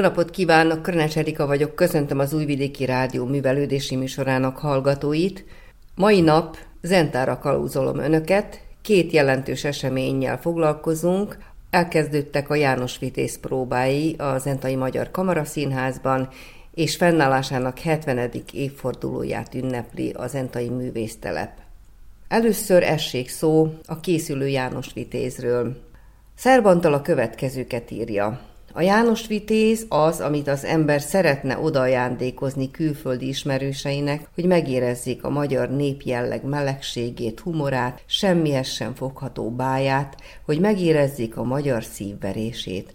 Jó napot kívánok, Körnes Erika vagyok, köszöntöm az Újvidéki Rádió művelődési műsorának hallgatóit. Mai nap Zentára kalózolom önöket, két jelentős eseménnyel foglalkozunk. Elkezdődtek a János Vitéz próbái a Zentai Magyar Kamaraszínházban, és fennállásának 70. évfordulóját ünnepli a Zentai Művésztelep. Először essék szó a készülő János Vitézről. Szerbantal a következőket írja. A János Vitéz az, amit az ember szeretne odaajándékozni külföldi ismerőseinek, hogy megérezzék a magyar népjelleg melegségét, humorát, semmihez sem fogható báját, hogy megérezzék a magyar szívverését.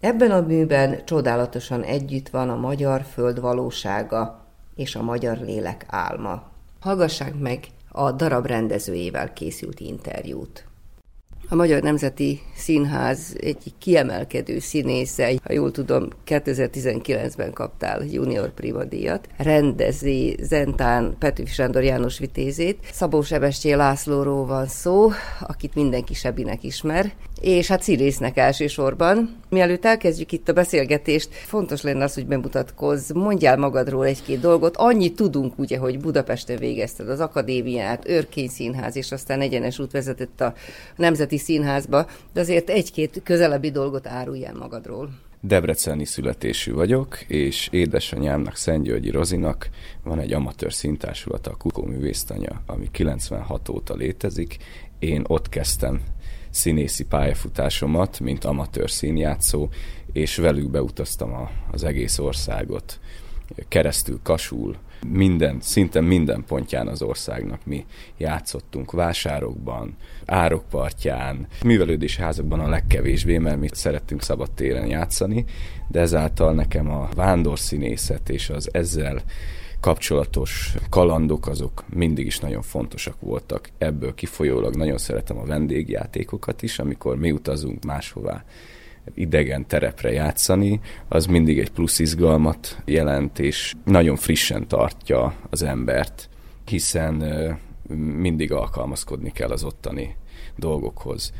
Ebben a műben csodálatosan együtt van a magyar föld valósága és a magyar lélek álma. Hallgassák meg a darab rendezőjével készült interjút. A Magyar Nemzeti Színház egyik kiemelkedő színésze, ha jól tudom, 2019-ben kaptál junior prima díjat, rendezi Zentán Petőfi Sándor János vitézét. Szabó Sebestyé Lászlóról van szó, akit mindenki Sebinek ismer, és hát színésznek elsősorban. Mielőtt elkezdjük itt a beszélgetést, fontos lenne az, hogy bemutatkozz, mondjál magadról egy-két dolgot. Annyit tudunk ugye, hogy Budapesten végezted az akadémiát, Örkény Színház, és aztán egyenes út vezetett a Nemzeti Színházba, de azért egy-két közelebbi dolgot árulj el magadról. Debreceni születésű vagyok, és édesanyámnak, Szentgyörgyi Rozinak van egy amatőr színtársulata, a Kukó Művésztanya, ami 96 óta létezik. Én ott kezdtem színészi pályafutásomat, mint amatőr színjátszó, és velük beutaztam a, az egész országot, keresztül Kasul, minden, szinte minden pontján az országnak mi játszottunk, vásárokban, árokpartján, művelődési házakban a legkevésbé, mert mi szerettünk szabad téren játszani, de ezáltal nekem a vándorszínészet és az ezzel kapcsolatos kalandok azok mindig is nagyon fontosak voltak. Ebből kifolyólag nagyon szeretem a vendégjátékokat is, amikor mi utazunk máshová idegen terepre játszani, az mindig egy plusz izgalmat jelent, és nagyon frissen tartja az embert, hiszen mindig alkalmazkodni kell az ottani dolgokhoz.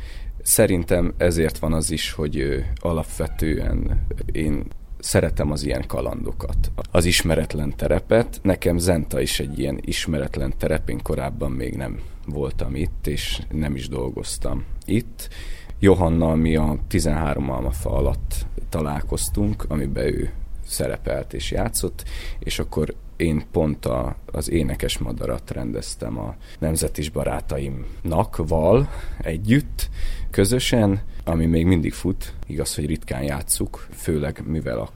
Szerintem ezért van az is, hogy alapvetően én szeretem az ilyen kalandokat. Az ismeretlen terepet, nekem Zenta is egy ilyen ismeretlen terep, én korábban még nem voltam itt, és nem is dolgoztam itt. Johannal mi a 13 almafa alatt találkoztunk, amiben ő szerepelt és játszott, és akkor én pont a, az énekes madarat rendeztem a nemzetis barátaimnak, val együtt, közösen, ami még mindig fut, igaz, hogy ritkán játszuk, főleg mivel a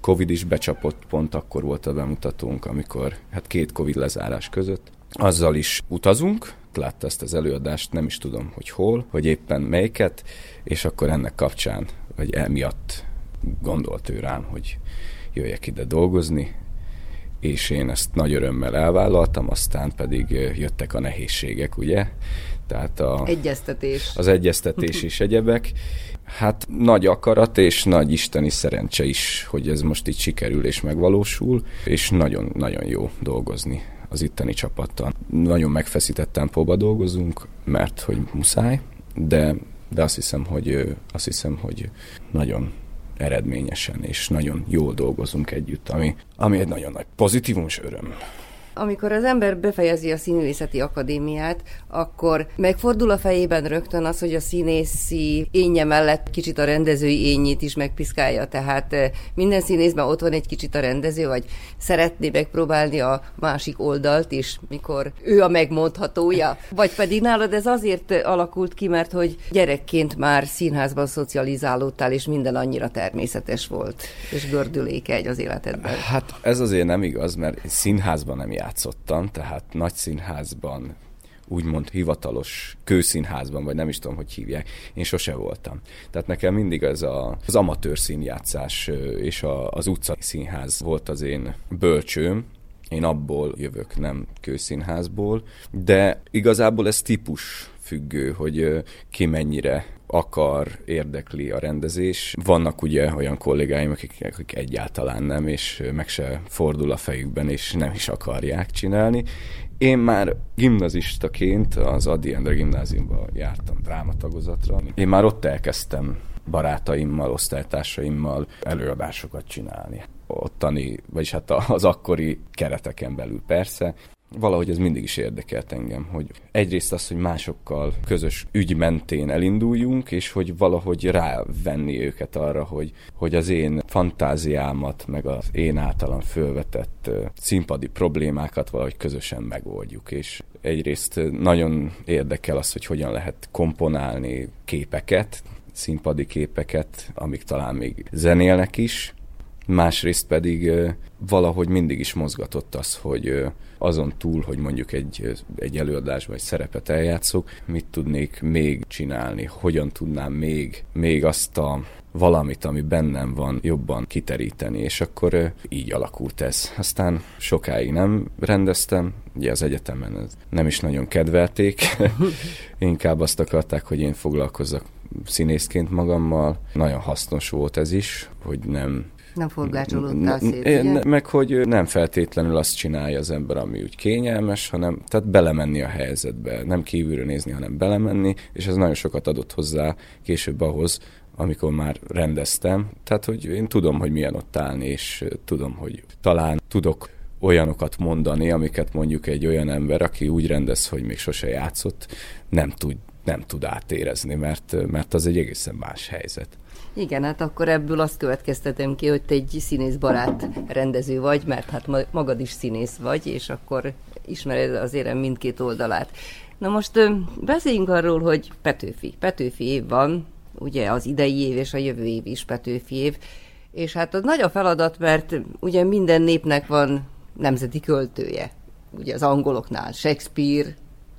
Covid is becsapott, pont akkor volt a bemutatónk, amikor hát két Covid lezárás között. Azzal is utazunk, látta ezt az előadást, nem is tudom, hogy hol, hogy éppen melyiket, és akkor ennek kapcsán, vagy emiatt gondolt ő rám, hogy jöjjek ide dolgozni, és én ezt nagy örömmel elvállaltam, aztán pedig jöttek a nehézségek, ugye? Tehát a, egyeztetés. Az egyeztetés és egyebek. Hát nagy akarat és nagy isteni szerencse is, hogy ez most így sikerül és megvalósul, és nagyon-nagyon jó dolgozni az itteni csapattal. Nagyon megfeszített tempóba dolgozunk, mert hogy muszáj, de, de azt hiszem, hogy azt hiszem, hogy nagyon eredményesen és nagyon jól dolgozunk együtt, ami, ami egy nagyon nagy pozitívum és öröm. Amikor az ember befejezi a színvészeti akadémiát, akkor megfordul a fejében rögtön az, hogy a színészi énje mellett kicsit a rendezői ényét is megpiszkálja. Tehát eh, minden színészben ott van egy kicsit a rendező, vagy szeretné megpróbálni a másik oldalt is, mikor ő a megmondhatója. Vagy pedig nálad ez azért alakult ki, mert hogy gyerekként már színházban szocializálódtál, és minden annyira természetes volt, és gördülékeny az életedben. Hát ez azért nem igaz, mert színházban nem jár játszottam, tehát nagy színházban, úgymond hivatalos kőszínházban, vagy nem is tudom, hogy hívják, én sose voltam. Tehát nekem mindig ez a, az amatőr színjátszás és a, az utca színház volt az én bölcsőm, én abból jövök, nem kőszínházból, de igazából ez típus függő, hogy ki mennyire akar, érdekli a rendezés. Vannak ugye olyan kollégáim, akik, akik egyáltalán nem, és meg se fordul a fejükben, és nem is akarják csinálni. Én már gimnazistaként az Adi Endre gimnáziumban jártam drámatagozatra. Én már ott elkezdtem barátaimmal, osztálytársaimmal előadásokat csinálni. Ottani, vagyis hát az akkori kereteken belül persze, valahogy ez mindig is érdekelt engem, hogy egyrészt az, hogy másokkal közös ügy mentén elinduljunk, és hogy valahogy rávenni őket arra, hogy, hogy az én fantáziámat, meg az én általam fölvetett színpadi problémákat valahogy közösen megoldjuk, és egyrészt nagyon érdekel az, hogy hogyan lehet komponálni képeket, színpadi képeket, amik talán még zenélnek is, másrészt pedig valahogy mindig is mozgatott az, hogy azon túl, hogy mondjuk egy, egy előadásban egy szerepet eljátszok, mit tudnék még csinálni, hogyan tudnám még, még azt a valamit, ami bennem van, jobban kiteríteni, és akkor így alakult ez. Aztán sokáig nem rendeztem, ugye az egyetemen ez nem is nagyon kedvelték, inkább azt akarták, hogy én foglalkozzak színészként magammal. Nagyon hasznos volt ez is, hogy nem nem forgácsolódtál szét, ugye? Meg, hogy nem feltétlenül azt csinálja az ember, ami úgy kényelmes, hanem tehát belemenni a helyzetbe, nem kívülről nézni, hanem belemenni, és ez nagyon sokat adott hozzá később ahhoz, amikor már rendeztem. Tehát, hogy én tudom, hogy milyen ott állni, és tudom, hogy talán tudok olyanokat mondani, amiket mondjuk egy olyan ember, aki úgy rendez, hogy még sose játszott, nem tud, nem tud átérezni, mert, mert az egy egészen más helyzet. Igen, hát akkor ebből azt következtetem ki, hogy te egy színész barát rendező vagy, mert hát magad is színész vagy, és akkor ismered az érem mindkét oldalát. Na most beszéljünk arról, hogy Petőfi. Petőfi év van, ugye az idei év és a jövő év is Petőfi év, és hát az nagy a feladat, mert ugye minden népnek van nemzeti költője. Ugye az angoloknál Shakespeare,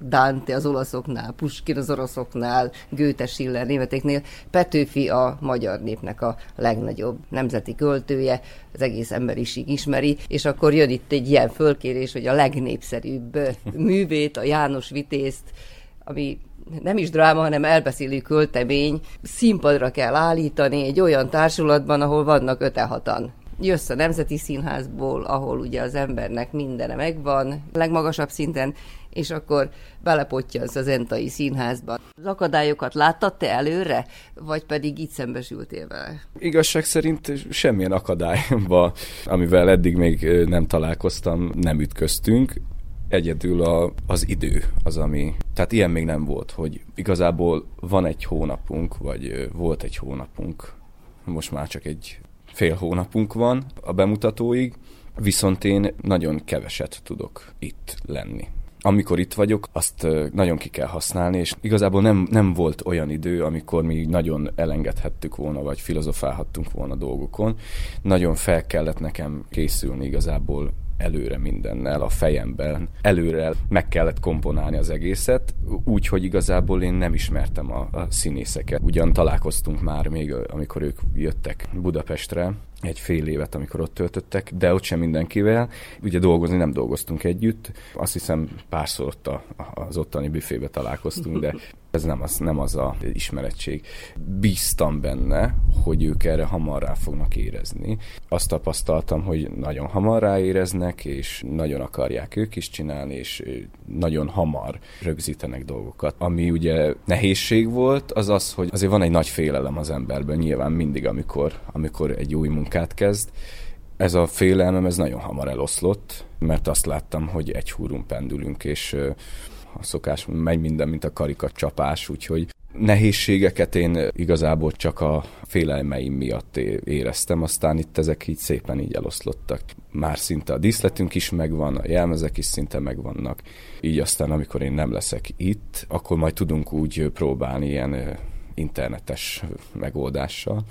Dante az olaszoknál, Puskin az oroszoknál, Goethe Schiller németeknél, Petőfi a magyar népnek a legnagyobb nemzeti költője, az egész emberiség ismeri, és akkor jön itt egy ilyen fölkérés, hogy a legnépszerűbb művét, a János Vitézt, ami nem is dráma, hanem elbeszélő költemény, színpadra kell állítani egy olyan társulatban, ahol vannak öte-hatan. Jössz a Nemzeti Színházból, ahol ugye az embernek mindene megvan, legmagasabb szinten, és akkor belepottyansz az Entai Színházba. Az akadályokat láttad te előre, vagy pedig így szembesültél vele? Igazság szerint semmilyen akadályba, amivel eddig még nem találkoztam, nem ütköztünk egyedül a, az idő az, ami... Tehát ilyen még nem volt, hogy igazából van egy hónapunk, vagy volt egy hónapunk, most már csak egy fél hónapunk van a bemutatóig, viszont én nagyon keveset tudok itt lenni amikor itt vagyok, azt nagyon ki kell használni, és igazából nem, nem volt olyan idő, amikor mi nagyon elengedhettük volna, vagy filozofálhattunk volna dolgokon. Nagyon fel kellett nekem készülni igazából előre mindennel a fejemben. Előre meg kellett komponálni az egészet, úgy, hogy igazából én nem ismertem a, a színészeket. Ugyan találkoztunk már még, amikor ők jöttek Budapestre, egy fél évet, amikor ott töltöttek, de ott sem mindenkivel. Ugye dolgozni nem dolgoztunk együtt. Azt hiszem párszor ott a, az ottani büfébe találkoztunk, de ez nem az, nem az a ismerettség. Bíztam benne, hogy ők erre hamar rá fognak érezni. Azt tapasztaltam, hogy nagyon hamar ráéreznek, és nagyon akarják ők is csinálni, és nagyon hamar rögzítenek dolgokat. Ami ugye nehézség volt, az az, hogy azért van egy nagy félelem az emberben nyilván mindig, amikor, amikor egy új munkát kezd, ez a félelmem, ez nagyon hamar eloszlott, mert azt láttam, hogy egy húrun pendülünk, és a szokás megy minden, mint a karikat csapás, úgyhogy nehézségeket én igazából csak a félelmeim miatt éreztem, aztán itt ezek így szépen így eloszlottak. Már szinte a díszletünk is megvan, a jelmezek is szinte megvannak, így aztán amikor én nem leszek itt, akkor majd tudunk úgy próbálni ilyen internetes megoldással.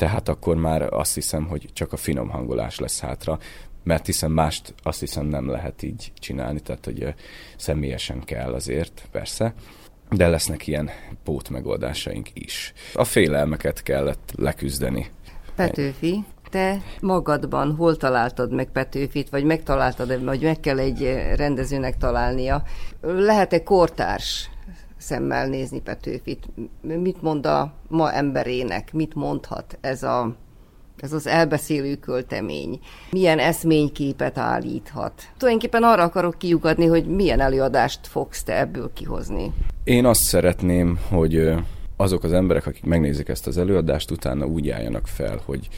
Tehát akkor már azt hiszem, hogy csak a finom hangolás lesz hátra mert hiszen mást azt hiszem nem lehet így csinálni, tehát hogy személyesen kell azért, persze, de lesznek ilyen pótmegoldásaink is. A félelmeket kellett leküzdeni. Petőfi, te magadban hol találtad meg Petőfit, vagy megtaláltad vagy meg kell egy rendezőnek találnia? Lehet-e kortárs szemmel nézni Petőfit. Mit mond a ma emberének, mit mondhat ez a ez az elbeszélő költemény, milyen eszményképet állíthat. Tulajdonképpen arra akarok kiugadni, hogy milyen előadást fogsz te ebből kihozni. Én azt szeretném, hogy azok az emberek, akik megnézik ezt az előadást, utána úgy álljanak fel, hogy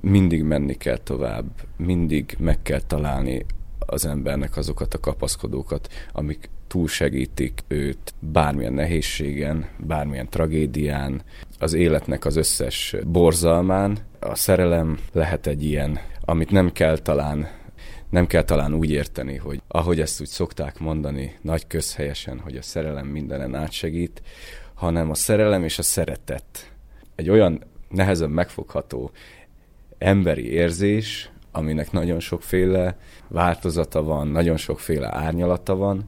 mindig menni kell tovább, mindig meg kell találni az embernek azokat a kapaszkodókat, amik túlsegítik őt bármilyen nehézségen, bármilyen tragédián, az életnek az összes borzalmán. A szerelem lehet egy ilyen, amit nem kell talán nem kell talán úgy érteni, hogy ahogy ezt úgy szokták mondani nagy közhelyesen, hogy a szerelem mindenen átsegít, hanem a szerelem és a szeretet. Egy olyan nehezen megfogható emberi érzés, aminek nagyon sokféle változata van, nagyon sokféle árnyalata van,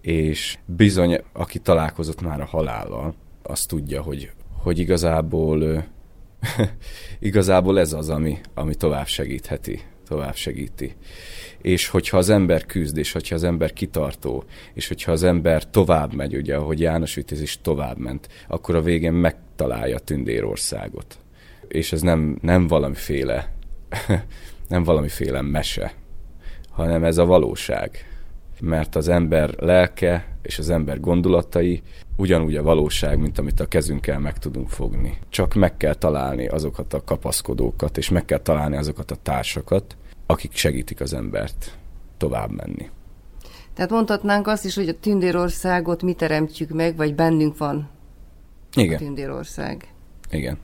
és bizony, aki találkozott már a halállal, az tudja, hogy, hogy igazából igazából ez az, ami, ami tovább segítheti, tovább segíti. És hogyha az ember küzd, és hogyha az ember kitartó, és hogyha az ember tovább megy, ugye, ahogy János Vitéz is tovább ment, akkor a végén megtalálja Tündérországot. És ez nem, nem valamiféle nem valamiféle mese, hanem ez a valóság mert az ember lelke és az ember gondolatai ugyanúgy a valóság, mint amit a kezünkkel meg tudunk fogni. Csak meg kell találni azokat a kapaszkodókat, és meg kell találni azokat a társakat, akik segítik az embert tovább menni. Tehát mondhatnánk azt is, hogy a Tündérországot mi teremtjük meg, vagy bennünk van Igen. a Tündérország. Igen.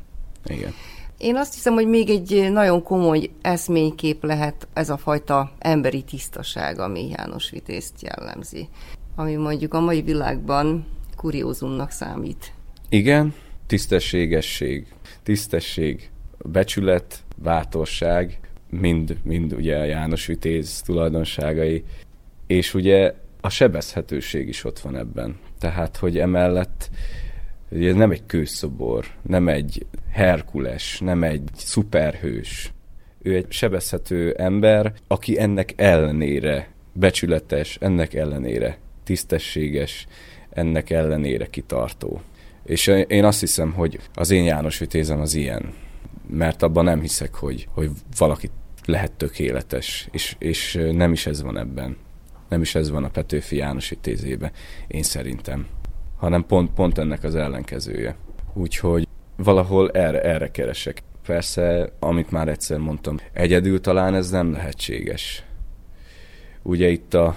Igen. Én azt hiszem, hogy még egy nagyon komoly eszménykép lehet ez a fajta emberi tisztaság, ami János Vitézt jellemzi, ami mondjuk a mai világban kuriózumnak számít. Igen, tisztességesség, tisztesség, becsület, bátorság, mind, mind ugye János Vitéz tulajdonságai, és ugye a sebezhetőség is ott van ebben. Tehát, hogy emellett ez nem egy kőszobor, nem egy Herkules, nem egy szuperhős. Ő egy sebezhető ember, aki ennek ellenére becsületes, ennek ellenére tisztességes, ennek ellenére kitartó. És én azt hiszem, hogy az én János Vitézem az ilyen, mert abban nem hiszek, hogy, hogy valaki lehet tökéletes, és, és nem is ez van ebben. Nem is ez van a Petőfi János Vitézében, én szerintem hanem pont, pont ennek az ellenkezője. Úgyhogy valahol erre, erre keresek. Persze, amit már egyszer mondtam, egyedül talán ez nem lehetséges. Ugye itt a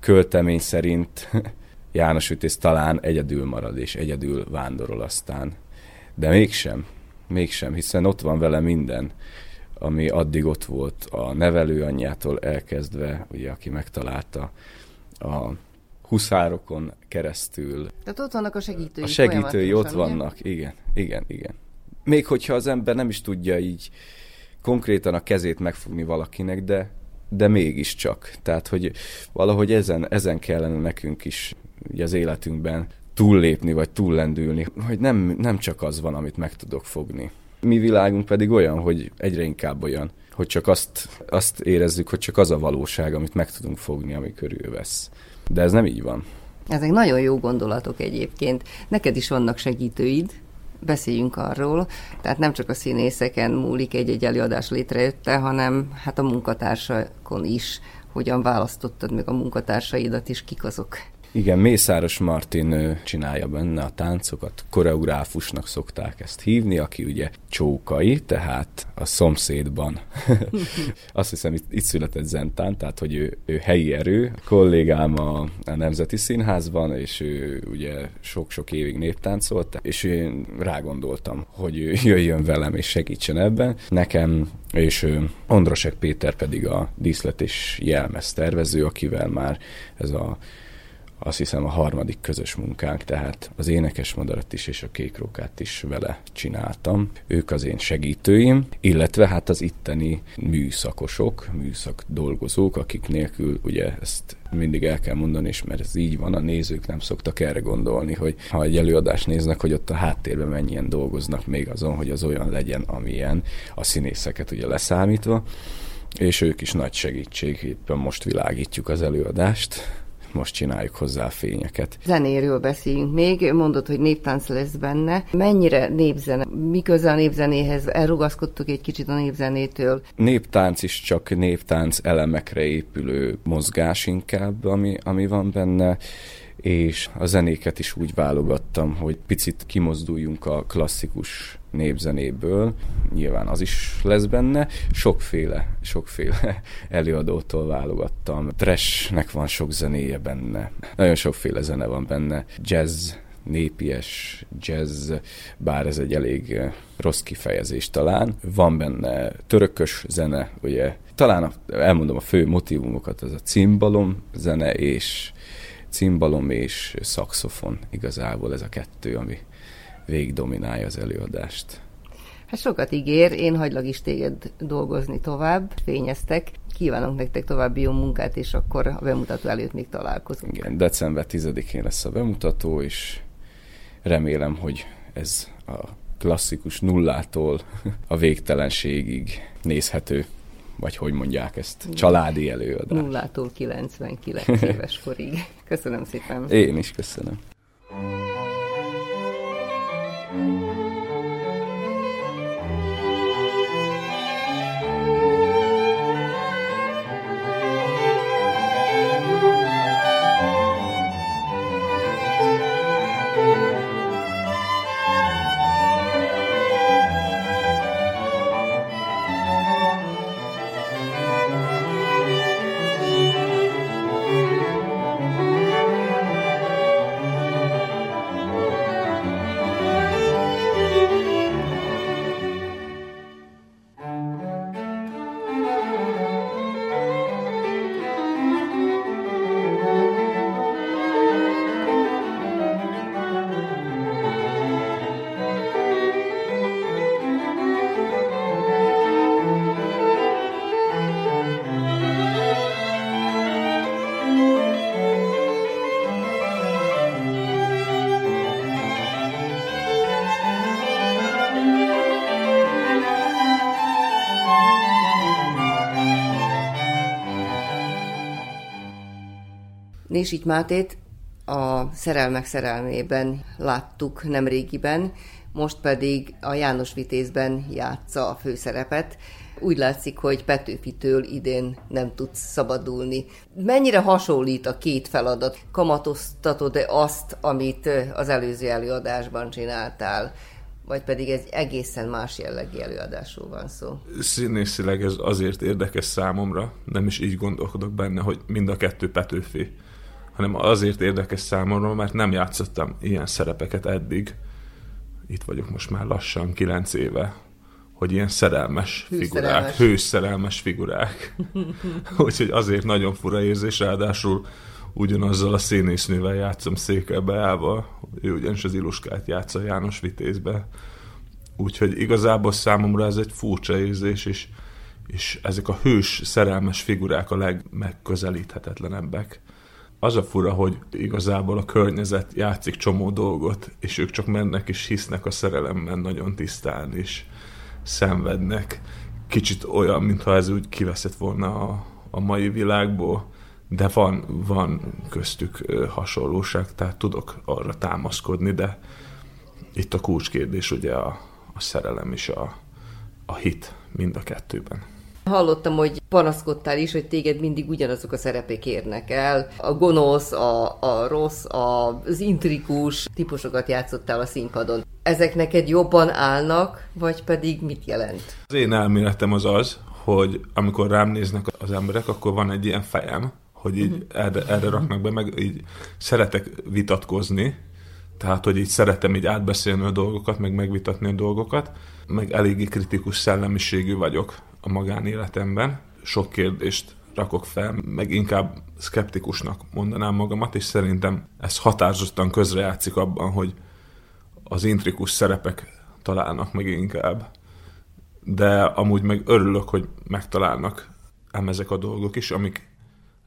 költemény szerint János Ütész talán egyedül marad, és egyedül vándorol aztán. De mégsem, mégsem, hiszen ott van vele minden, ami addig ott volt a nevelőanyjától elkezdve, ugye, aki megtalálta a huszárokon keresztül. Tehát ott vannak a segítői. A segítői ott vannak, ugye? igen, igen, igen. Még hogyha az ember nem is tudja így konkrétan a kezét megfogni valakinek, de, de mégiscsak. Tehát, hogy valahogy ezen, ezen kellene nekünk is ugye az életünkben túllépni, vagy túllendülni, hogy nem, nem csak az van, amit meg tudok fogni. Mi világunk pedig olyan, hogy egyre inkább olyan, hogy csak azt, azt érezzük, hogy csak az a valóság, amit meg tudunk fogni, ami körülvesz. De ez nem így van. Ezek nagyon jó gondolatok egyébként. Neked is vannak segítőid, beszéljünk arról. Tehát nem csak a színészeken múlik egy-egy előadás létrejötte, hanem hát a munkatársakon is. Hogyan választottad meg a munkatársaidat, és kik azok? Igen, Mészáros Martin csinálja benne a táncokat, koreográfusnak szokták ezt hívni, aki ugye csókai, tehát a szomszédban. Azt hiszem, itt, itt született Zentán, tehát hogy ő, ő helyi erő, a kollégám a, a Nemzeti Színházban, és ő ugye sok-sok évig néptáncolt, és én rágondoltam, hogy ő jöjjön velem és segítsen ebben. Nekem és Ondrosek Péter pedig a díszlet és jelmez tervező, akivel már ez a azt hiszem a harmadik közös munkánk, tehát az énekes madarat is és a kékrókát is vele csináltam. Ők az én segítőim, illetve hát az itteni műszakosok, műszak dolgozók, akik nélkül ugye ezt mindig el kell mondani, és mert ez így van, a nézők nem szoktak erre gondolni, hogy ha egy előadást néznek, hogy ott a háttérben mennyien dolgoznak még azon, hogy az olyan legyen, amilyen a színészeket ugye leszámítva, és ők is nagy segítség, éppen most világítjuk az előadást, most csináljuk hozzá a fényeket. Zenéről beszéljünk még, mondod, hogy néptánc lesz benne. Mennyire népzene? Miközben a népzenéhez elrugaszkodtuk egy kicsit a népzenétől? Néptánc is csak néptánc elemekre épülő mozgás inkább, ami, ami van benne és a zenéket is úgy válogattam, hogy picit kimozduljunk a klasszikus népzenéből, nyilván az is lesz benne, sokféle, sokféle előadótól válogattam. Trashnek van sok zenéje benne, nagyon sokféle zene van benne, jazz, népies jazz, bár ez egy elég rossz kifejezés talán. Van benne törökös zene, ugye. Talán a, elmondom a fő motivumokat, az a cimbalom zene és cimbalom és szaxofon igazából ez a kettő, ami végig dominálja az előadást. Hát sokat ígér, én hagylak is téged dolgozni tovább, fényeztek. Kívánok nektek további jó munkát, és akkor a bemutató előtt még találkozunk. Igen, december 10-én lesz a bemutató, és remélem, hogy ez a klasszikus nullától a végtelenségig nézhető vagy hogy mondják ezt, családi előadás. Nullától 99 éves korig. Köszönöm szépen. Én is köszönöm. Mm-hmm. Nésik Mátét a Szerelmek szerelmében láttuk nemrégiben, most pedig a János Vitézben játsza a főszerepet. Úgy látszik, hogy Petőfitől idén nem tudsz szabadulni. Mennyire hasonlít a két feladat? Kamatoztatod-e azt, amit az előző előadásban csináltál? vagy pedig egy egészen más jellegű előadásról van szó. Színészileg ez azért érdekes számomra, nem is így gondolkodok benne, hogy mind a kettő Petőfi hanem azért érdekes számomra, mert nem játszottam ilyen szerepeket eddig. Itt vagyok most már lassan, kilenc éve, hogy ilyen szerelmes figurák, hős szerelmes figurák. Úgyhogy azért nagyon fura érzés, ráadásul ugyanazzal a színésznővel játszom Székely Beával, ő ugyanis az Iluskát játsza János Vitézbe. Úgyhogy igazából számomra ez egy furcsa érzés, és, és ezek a hős, szerelmes figurák a legmegközelíthetetlenebbek az a fura, hogy igazából a környezet játszik csomó dolgot, és ők csak mennek és hisznek a szerelemben nagyon tisztán, és szenvednek. Kicsit olyan, mintha ez úgy kiveszett volna a, a mai világból, de van, van köztük hasonlóság, tehát tudok arra támaszkodni, de itt a kulcskérdés ugye a, a szerelem és a, a hit mind a kettőben. Hallottam, hogy panaszkodtál is, hogy téged mindig ugyanazok a szerepek érnek el. A gonosz, a, a rossz, a, az intrikus típusokat játszottál a színpadon. Ezek neked jobban állnak, vagy pedig mit jelent? Az én elméletem az az, hogy amikor rám néznek az emberek, akkor van egy ilyen fejem, hogy így uh-huh. erre, erre raknak be, meg így szeretek vitatkozni, tehát, hogy így szeretem így átbeszélni a dolgokat, meg megvitatni a dolgokat, meg eléggé kritikus szellemiségű vagyok a magánéletemben. Sok kérdést rakok fel, meg inkább szkeptikusnak mondanám magamat, és szerintem ez határozottan közrejátszik abban, hogy az intrikus szerepek találnak meg inkább. De amúgy meg örülök, hogy megtalálnak ám ezek a dolgok is, amik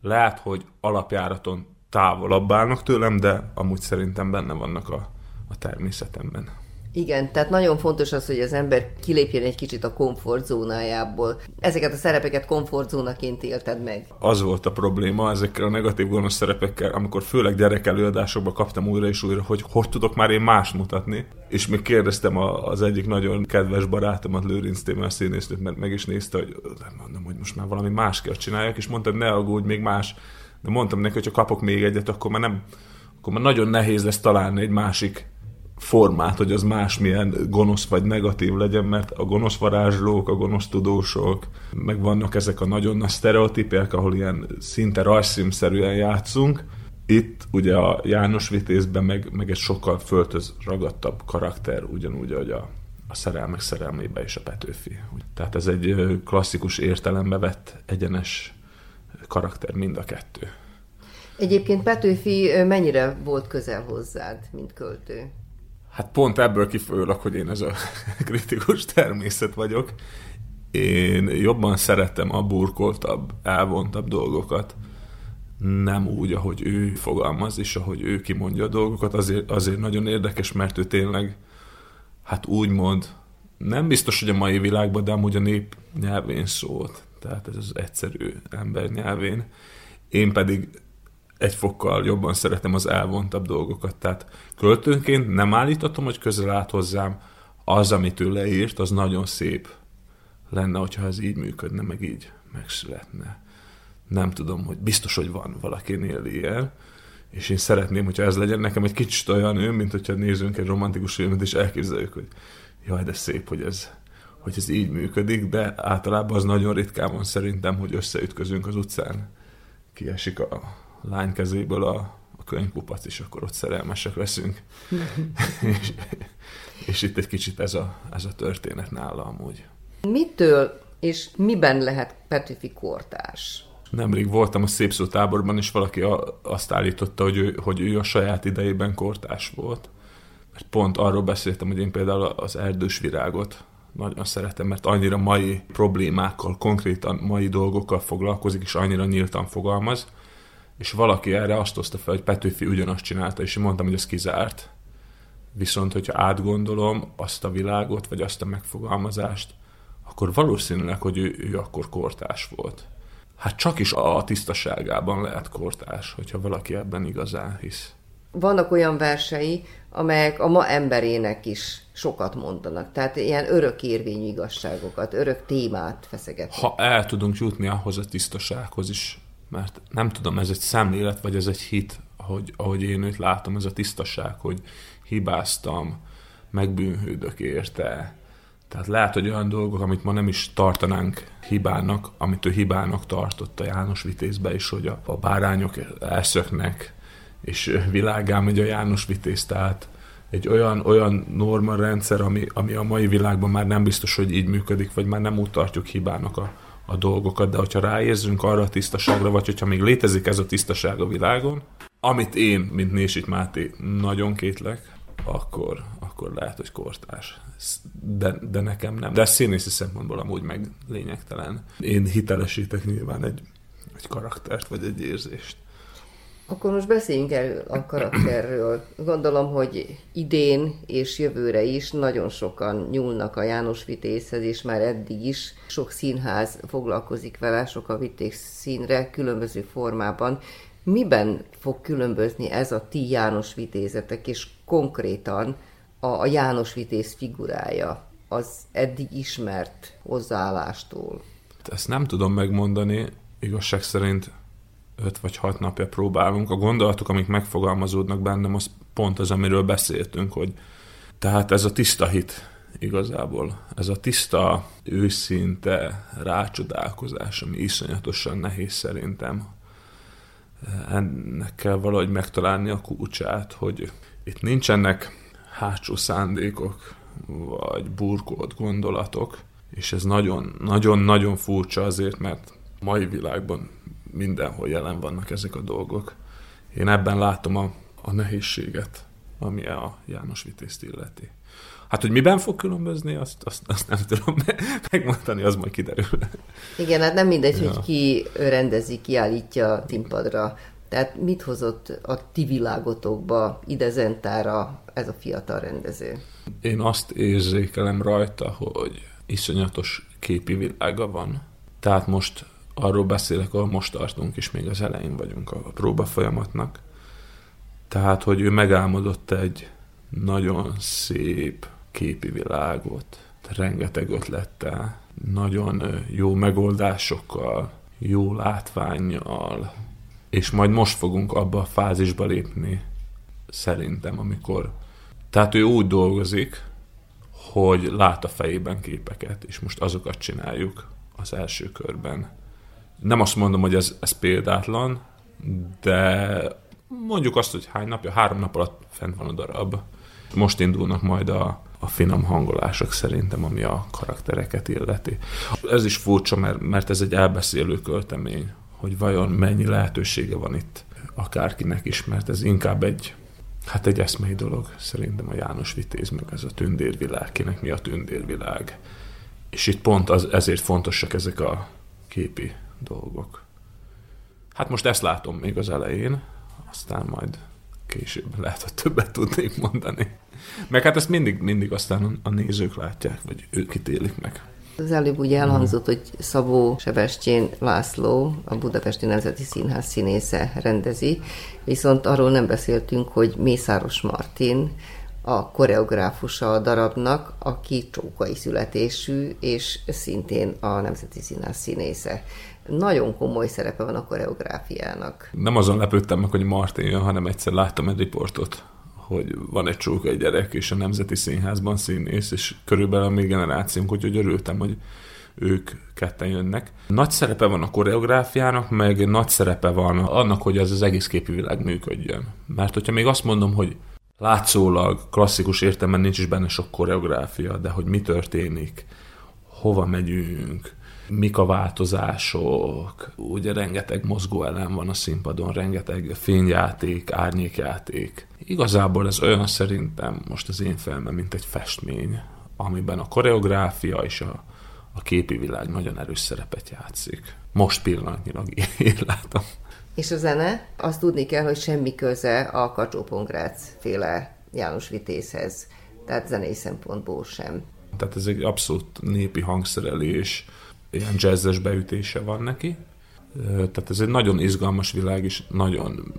lehet, hogy alapjáraton távolabb állnak tőlem, de amúgy szerintem benne vannak a, a természetemben Igen, tehát nagyon fontos az, hogy az ember kilépjen egy kicsit a komfortzónájából. Ezeket a szerepeket komfortzónaként élted meg. Az volt a probléma ezekkel a negatív gonosz szerepekkel, amikor főleg gyerek előadásokban kaptam újra és újra, hogy hogy tudok már én más mutatni. És még kérdeztem az egyik nagyon kedves barátomat, Lőrinc Témel színésznőt, mert meg is nézte, hogy mondom, hogy most már valami más kell csináljak, és mondta, hogy ne aggódj, még más. De mondtam neki, hogy ha kapok még egyet, akkor már nem, akkor már nagyon nehéz lesz találni egy másik formát, hogy az másmilyen gonosz vagy negatív legyen, mert a gonosz varázslók, a gonosz tudósok, meg vannak ezek a nagyon nagy sztereotípiák, ahol ilyen szinte rajszímszerűen játszunk. Itt ugye a János Vitézben meg, meg egy sokkal föltöz ragadtabb karakter, ugyanúgy, ahogy a, a szerelmek szerelmébe és a Petőfi. Tehát ez egy klasszikus értelembe vett egyenes karakter mind a kettő. Egyébként Petőfi mennyire volt közel hozzád, mint költő? Hát pont ebből kifolyólag, hogy én ez a kritikus természet vagyok, én jobban szeretem a burkoltabb, elvontabb dolgokat, nem úgy, ahogy ő fogalmaz, és ahogy ő kimondja a dolgokat, azért, azért nagyon érdekes, mert ő tényleg, hát úgymond, nem biztos, hogy a mai világban, de amúgy a nép nyelvén szólt. Tehát ez az egyszerű ember nyelvén. Én pedig egy fokkal jobban szeretem az elvontabb dolgokat. Tehát költőnként nem állítatom, hogy közel állt hozzám, az, amit ő leírt, az nagyon szép lenne, hogyha ez így működne, meg így megszületne. Nem tudom, hogy biztos, hogy van valakinél ilyen, és én szeretném, hogyha ez legyen nekem egy kicsit olyan ő, mint hogyha nézünk egy romantikus filmet, és elképzeljük, hogy jaj, de szép, hogy ez, hogy ez így működik, de általában az nagyon ritkán van szerintem, hogy összeütközünk az utcán. Kiesik a, lány kezéből a, a könyvkupac, és akkor ott szerelmesek leszünk. és, és itt egy kicsit ez a, ez a történet nála amúgy. Mitől és miben lehet Petőfi kortárs? Nemrég voltam a szép táborban, és valaki a, azt állította, hogy ő, hogy ő a saját idejében kortás volt. Mert pont arról beszéltem, hogy én például az erdős virágot nagyon szeretem, mert annyira mai problémákkal, konkrétan mai dolgokkal foglalkozik, és annyira nyíltan fogalmaz, és valaki erre azt hozta fel, hogy Petőfi ugyanazt csinálta, és én mondtam, hogy ez kizárt. Viszont, hogyha átgondolom azt a világot, vagy azt a megfogalmazást, akkor valószínűleg, hogy ő, ő akkor kortás volt. Hát csak is a tisztaságában lehet kortás, hogyha valaki ebben igazán hisz. Vannak olyan versei, amelyek a ma emberének is sokat mondanak. Tehát ilyen örök érvényű igazságokat, örök témát feszegetnek. Ha el tudunk jutni ahhoz a tisztasághoz is, mert nem tudom, ez egy szemlélet, vagy ez egy hit, hogy, ahogy én őt látom, ez a tisztaság, hogy hibáztam, megbűnhődök érte. Tehát lehet, hogy olyan dolgok, amit ma nem is tartanánk hibának, amit ő hibának tartott a János Vitézbe is, hogy a, a bárányok elszöknek, és világán megy a János Vitéz, tehát egy olyan, olyan norma rendszer, ami, ami a mai világban már nem biztos, hogy így működik, vagy már nem úgy tartjuk hibának a, a dolgokat, de hogyha ráérzünk arra a tisztaságra, vagy hogyha még létezik ez a tisztaság a világon, amit én, mint Nésit Máté nagyon kétlek, akkor, akkor lehet, hogy kortás. De, de nekem nem. De színészi szempontból amúgy meg lényegtelen. Én hitelesítek nyilván egy, egy karaktert, vagy egy érzést. Akkor most beszéljünk el a karakterről. Gondolom, hogy idén és jövőre is nagyon sokan nyúlnak a János Vitézhez, és már eddig is sok színház foglalkozik vele, sok a vitéz színre, különböző formában. Miben fog különbözni ez a ti János Vitézetek, és konkrétan a, a János Vitéz figurája az eddig ismert hozzáállástól? Ezt nem tudom megmondani, igazság szerint öt vagy hat napja próbálunk. A gondolatok, amik megfogalmazódnak bennem, az pont az, amiről beszéltünk, hogy tehát ez a tiszta hit igazából. Ez a tiszta, őszinte rácsodálkozás, ami iszonyatosan nehéz szerintem. Ennek kell valahogy megtalálni a kulcsát, hogy itt nincsenek hátsó szándékok, vagy burkolt gondolatok, és ez nagyon-nagyon furcsa azért, mert mai világban mindenhol jelen vannak ezek a dolgok. Én ebben látom a, a nehézséget, ami a János Vitézt illeti. Hát, hogy miben fog különbözni, azt, azt, azt nem tudom megmondani, az majd kiderül. Igen, hát nem mindegy, ja. hogy ki rendezi, kiállítja a színpadra Tehát mit hozott a ti világotokba, ide Zentára ez a fiatal rendező? Én azt érzékelem rajta, hogy iszonyatos képi világa van. Tehát most arról beszélek, ahol most tartunk, és még az elején vagyunk a próba folyamatnak. Tehát, hogy ő megálmodott egy nagyon szép képi világot, rengeteg ötlettel, nagyon jó megoldásokkal, jó látványjal, és majd most fogunk abba a fázisba lépni, szerintem, amikor... Tehát ő úgy dolgozik, hogy lát a fejében képeket, és most azokat csináljuk az első körben. Nem azt mondom, hogy ez, ez példátlan, de mondjuk azt, hogy hány napja, három nap alatt fent van a darab. Most indulnak majd a, a finom hangolások szerintem, ami a karaktereket illeti. Ez is furcsa, mert, mert ez egy elbeszélő költemény, hogy vajon mennyi lehetősége van itt akárkinek is, mert ez inkább egy, hát egy eszmei dolog, szerintem a János Vitéz, meg ez a tündérvilág, kinek mi a tündérvilág. És itt pont az, ezért fontosak ezek a képi dolgok. Hát most ezt látom még az elején, aztán majd később lehet, hogy többet tudnék mondani. Meg hát ezt mindig, mindig aztán a nézők látják, vagy ők ítélik meg. Az előbb ugye elhangzott, hogy Szabó Sebestyén László, a Budapesti Nemzeti Színház színésze rendezi, viszont arról nem beszéltünk, hogy Mészáros Martin, a koreográfusa a darabnak, aki csókai születésű, és szintén a Nemzeti Színház színésze. Nagyon komoly szerepe van a koreográfiának. Nem azon lepődtem meg, hogy Martin jön, hanem egyszer láttam egy riportot hogy van egy csókai gyerek, és a Nemzeti Színházban színész, és körülbelül a mi generációnk, úgyhogy örültem, hogy ők ketten jönnek. Nagy szerepe van a koreográfiának, meg nagy szerepe van annak, hogy ez az egész képi világ működjön. Mert hogyha még azt mondom, hogy látszólag klasszikus értelemben nincs is benne sok koreográfia, de hogy mi történik, hova megyünk, mik a változások, ugye rengeteg mozgóelem van a színpadon, rengeteg fényjáték, árnyékjáték. Igazából ez olyan szerintem most az én fejemben, mint egy festmény, amiben a koreográfia és a, a képi világ nagyon erős szerepet játszik. Most pillanatnyilag én látom. És a zene? Azt tudni kell, hogy semmi köze a kacsó féle János Vitézhez. Tehát zenei szempontból sem. Tehát ez egy abszolút népi hangszerelés, ilyen jazzes beütése van neki. Tehát ez egy nagyon izgalmas világ, és nagyon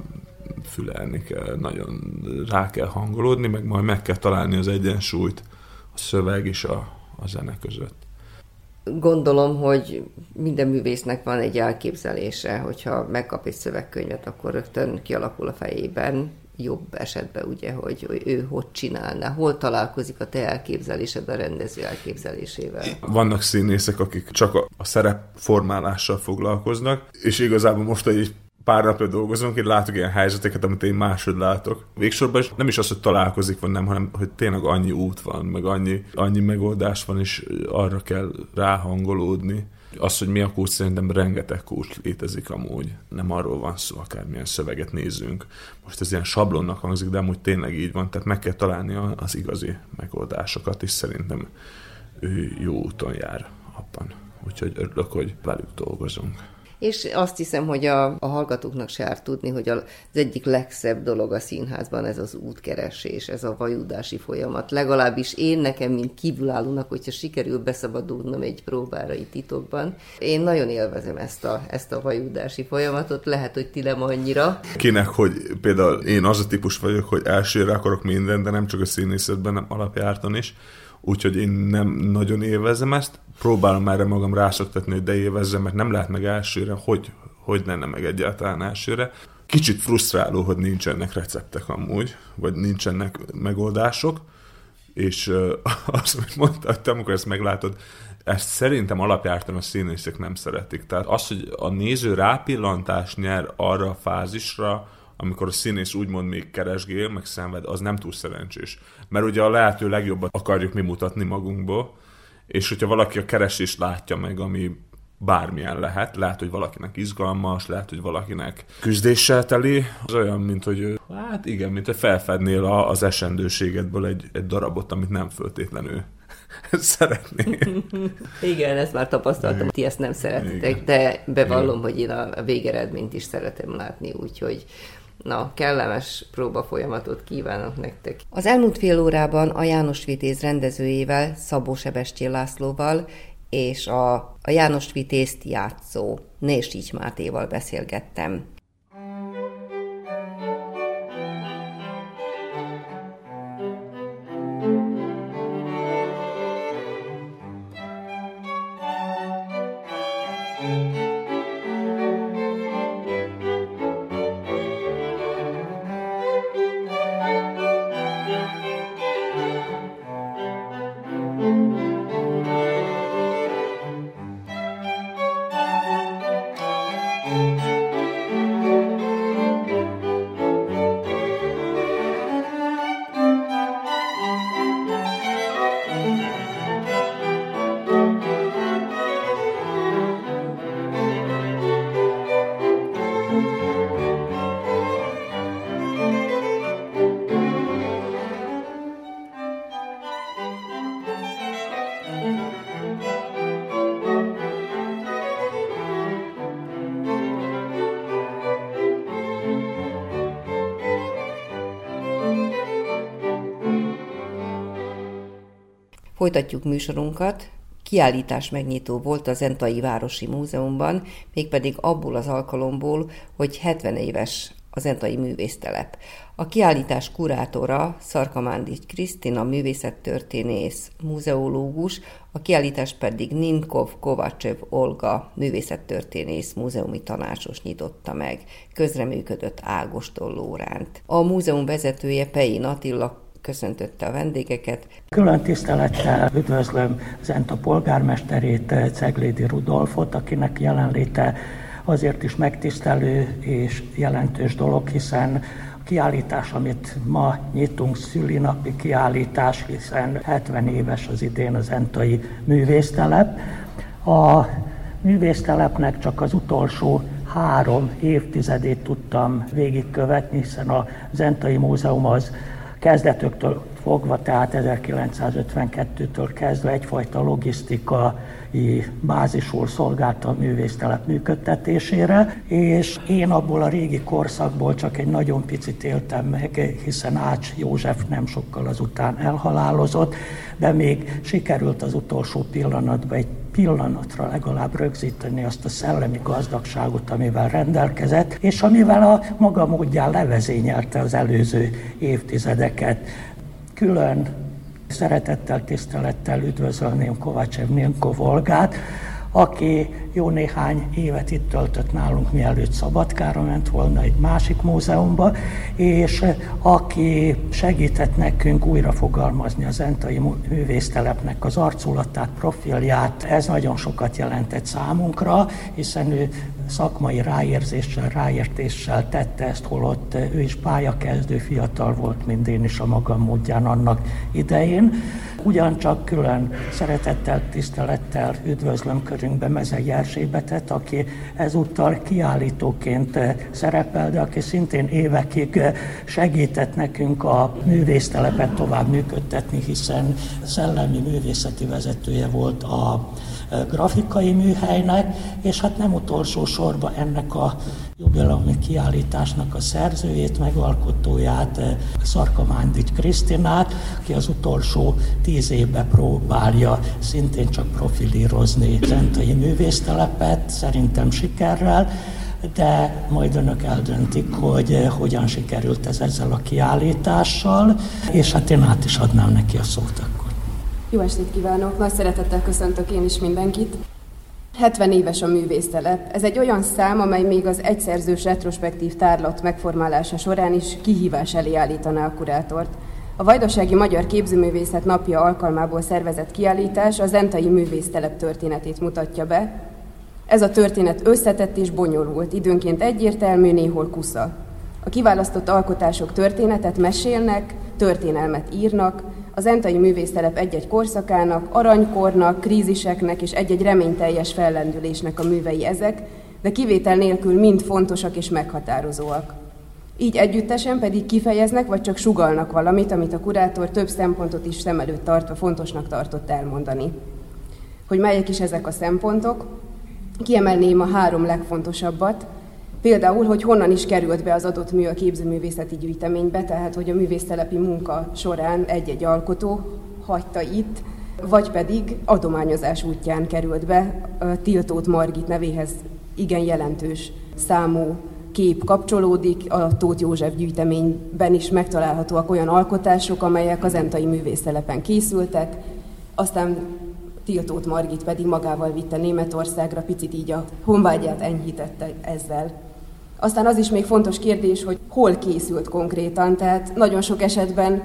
fülelni kell, nagyon rá kell hangolódni, meg majd meg kell találni az egyensúlyt a szöveg és a, a zene között. Gondolom, hogy minden művésznek van egy elképzelése, hogyha megkap egy szövegkönyvet, akkor rögtön kialakul a fejében, jobb esetben ugye, hogy ő hogy csinálna, hol találkozik a te elképzelésed a rendező elképzelésével. Vannak színészek, akik csak a, a szerepformálással foglalkoznak, és igazából most egy pár napja dolgozunk, én látok ilyen helyzeteket, amit én másod látok. Végsorban is nem is az, hogy találkozik van, nem, hanem hogy tényleg annyi út van, meg annyi, annyi megoldás van, és arra kell ráhangolódni az, hogy mi a kulcs, szerintem rengeteg kulcs létezik amúgy. Nem arról van szó, akármilyen szöveget nézzünk. Most ez ilyen sablonnak hangzik, de amúgy tényleg így van, tehát meg kell találni az igazi megoldásokat, és szerintem ő jó úton jár abban. Úgyhogy örülök, hogy velük dolgozunk és azt hiszem, hogy a, a hallgatóknak se árt tudni, hogy az egyik legszebb dolog a színházban ez az útkeresés, ez a vajudási folyamat. Legalábbis én nekem, mint kívülállónak, hogyha sikerül beszabadulnom egy próbára itt titokban, én nagyon élvezem ezt a, ezt a vajudási folyamatot, lehet, hogy ti nem annyira. Kinek, hogy például én az a típus vagyok, hogy elsőre akarok minden, de nem csak a színészetben, hanem alapjártan is úgyhogy én nem nagyon élvezem ezt. Próbálom erre magam rászoktatni, hogy de élvezzem, mert nem lehet meg elsőre, hogy, hogy lenne meg egyáltalán elsőre. Kicsit frusztráló, hogy nincsenek receptek amúgy, vagy nincsenek megoldások, és azt, amit mondtad, te amikor ezt meglátod, ezt szerintem alapjártan a színészek nem szeretik. Tehát az, hogy a néző rápillantást nyer arra a fázisra, amikor a színész úgymond még keresgél, meg szenved, az nem túl szerencsés. Mert ugye a lehető legjobbat akarjuk mi mutatni magunkból, és hogyha valaki a keresést látja meg, ami bármilyen lehet. Lehet, hogy valakinek izgalmas, lehet, hogy valakinek küzdéssel teli. Az olyan, mint hogy hát igen, mint hogy felfednél az esendőségedből egy, egy darabot, amit nem föltétlenül szeretné. Igen, ezt már tapasztaltam, ti ezt nem szeretitek, Igen. de bevallom, Igen. hogy én a végeredményt is szeretem látni, úgyhogy Na, kellemes próba folyamatot kívánok nektek. Az elmúlt fél órában a János Vitéz rendezőjével, Szabó Sebestyén Lászlóval és a, a János Vitézt játszó Nés Mátéval beszélgettem. Folytatjuk műsorunkat. Kiállítás megnyitó volt az Entai Városi Múzeumban, mégpedig abból az alkalomból, hogy 70 éves az Entai Művésztelep. A kiállítás kurátora Szarkamándics Krisztina művészettörténész, múzeológus, a kiállítás pedig Ninkov Kovacsev Olga művészettörténész, múzeumi tanácsos nyitotta meg. Közreműködött Ágoston Lóránt. A múzeum vezetője Pei Attila köszöntötte a vendégeket. Külön tisztelettel üdvözlöm Zenta polgármesterét, Ceglédi Rudolfot, akinek jelenléte azért is megtisztelő és jelentős dolog, hiszen kiállítás, amit ma nyitunk, szülinapi kiállítás, hiszen 70 éves az idén az Entai művésztelep. A művésztelepnek csak az utolsó három évtizedét tudtam végigkövetni, hiszen a Zentai Múzeum az kezdetöktől fogva, tehát 1952-től kezdve egyfajta logisztikai bázisul szolgálta a művésztelep működtetésére, és én abból a régi korszakból csak egy nagyon picit éltem meg, hiszen Ács József nem sokkal azután elhalálozott, de még sikerült az utolsó pillanatban egy pillanatra legalább rögzíteni azt a szellemi gazdagságot, amivel rendelkezett, és amivel a maga módján levezényelte az előző évtizedeket. Külön szeretettel, tisztelettel üdvözölném Kovácsev Nilko Volgát, aki jó néhány évet itt töltött nálunk, mielőtt Szabadkára ment volna egy másik múzeumba, és aki segített nekünk újra fogalmazni az Entai művésztelepnek az arculatát, profilját. Ez nagyon sokat jelentett számunkra, hiszen ő szakmai ráérzéssel, ráértéssel tette ezt, holott ő is pályakezdő fiatal volt, mint én is a magam módján annak idején. Ugyancsak külön szeretettel, tisztelettel üdvözlöm körünkbe Mezei Erzsébetet, aki ezúttal kiállítóként szerepel, de aki szintén évekig segített nekünk a művésztelepet tovább működtetni, hiszen szellemi művészeti vezetője volt a grafikai műhelynek, és hát nem utolsó sorban ennek a jubileumi kiállításnak a szerzőjét, megalkotóját, Szarka Mándics Krisztinát, aki az utolsó tíz évben próbálja szintén csak profilírozni zentai művésztelepet, szerintem sikerrel, de majd önök eldöntik, hogy hogyan sikerült ez ezzel a kiállítással, és hát én át is adnám neki a szót akkor. Jó estét kívánok! Nagy szeretettel köszöntök én is mindenkit. 70 éves a művésztelep. Ez egy olyan szám, amely még az egyszerzős retrospektív tárlat megformálása során is kihívás elé állítaná a kurátort. A Vajdasági Magyar Képzőművészet napja alkalmából szervezett kiállítás a Zentai művésztelep történetét mutatja be. Ez a történet összetett és bonyolult, időnként egyértelmű, néhol kusza. A kiválasztott alkotások történetet mesélnek, történelmet írnak, az entai művésztelep egy-egy korszakának, aranykornak, kríziseknek és egy-egy reményteljes fellendülésnek a művei ezek, de kivétel nélkül mind fontosak és meghatározóak. Így együttesen pedig kifejeznek, vagy csak sugalnak valamit, amit a kurátor több szempontot is szem előtt tartva fontosnak tartott elmondani. Hogy melyek is ezek a szempontok, kiemelném a három legfontosabbat, Például, hogy honnan is került be az adott mű a képzőművészeti gyűjteménybe, tehát hogy a művésztelepi munka során egy-egy alkotó hagyta itt, vagy pedig adományozás útján került be Tiltót Margit nevéhez igen jelentős számú kép kapcsolódik, a Tóth József gyűjteményben is megtalálhatóak olyan alkotások, amelyek az entai művésztelepen készültek, aztán Tiltót Margit pedig magával vitte Németországra, picit így a honvágyát enyhítette ezzel. Aztán az is még fontos kérdés, hogy hol készült konkrétan, tehát nagyon sok esetben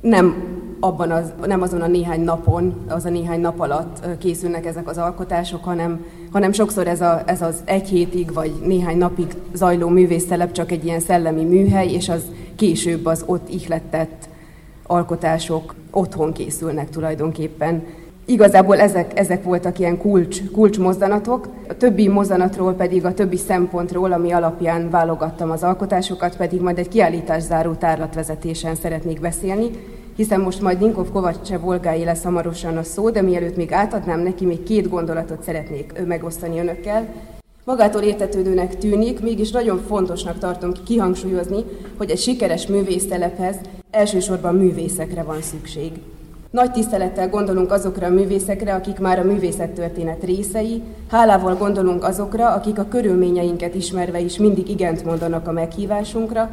nem abban az, nem azon a néhány napon, az a néhány nap alatt készülnek ezek az alkotások, hanem, hanem sokszor ez, a, ez az egy hétig vagy néhány napig zajló művésztelep csak egy ilyen szellemi műhely, és az később az ott ihlettett alkotások otthon készülnek tulajdonképpen. Igazából ezek, ezek voltak ilyen kulcs, kulcs mozdanatok. A többi mozzanatról pedig, a többi szempontról, ami alapján válogattam az alkotásokat, pedig majd egy kiállítászáró tárlatvezetésen szeretnék beszélni, hiszen most majd Dinkov Kovacse Volgái lesz hamarosan a szó, de mielőtt még átadnám neki, még két gondolatot szeretnék megosztani önökkel. Magától értetődőnek tűnik, mégis nagyon fontosnak tartom kihangsúlyozni, hogy egy sikeres művésztelephez elsősorban művészekre van szükség. Nagy tisztelettel gondolunk azokra a művészekre, akik már a művészettörténet részei, hálával gondolunk azokra, akik a körülményeinket ismerve is mindig igent mondanak a meghívásunkra,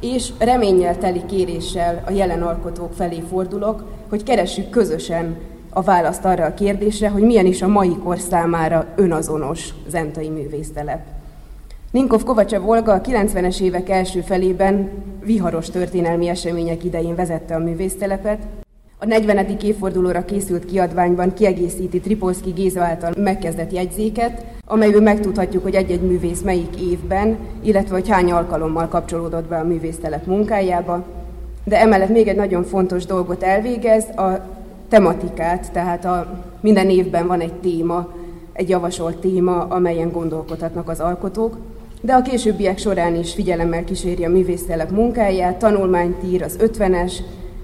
és reménnyel teli kéréssel a jelen alkotók felé fordulok, hogy keressük közösen a választ arra a kérdésre, hogy milyen is a mai kor számára önazonos zentai művésztelep. Ninkov Kovacsa Volga a 90-es évek első felében viharos történelmi események idején vezette a művésztelepet, a 40. évfordulóra készült kiadványban kiegészíti Tripolszki Géza által megkezdett jegyzéket, amelyből megtudhatjuk, hogy egy-egy művész melyik évben, illetve hogy hány alkalommal kapcsolódott be a művésztelep munkájába. De emellett még egy nagyon fontos dolgot elvégez, a tematikát, tehát a, minden évben van egy téma, egy javasolt téma, amelyen gondolkodhatnak az alkotók, de a későbbiek során is figyelemmel kíséri a művésztelep munkáját, tanulmányt ír az 50-es,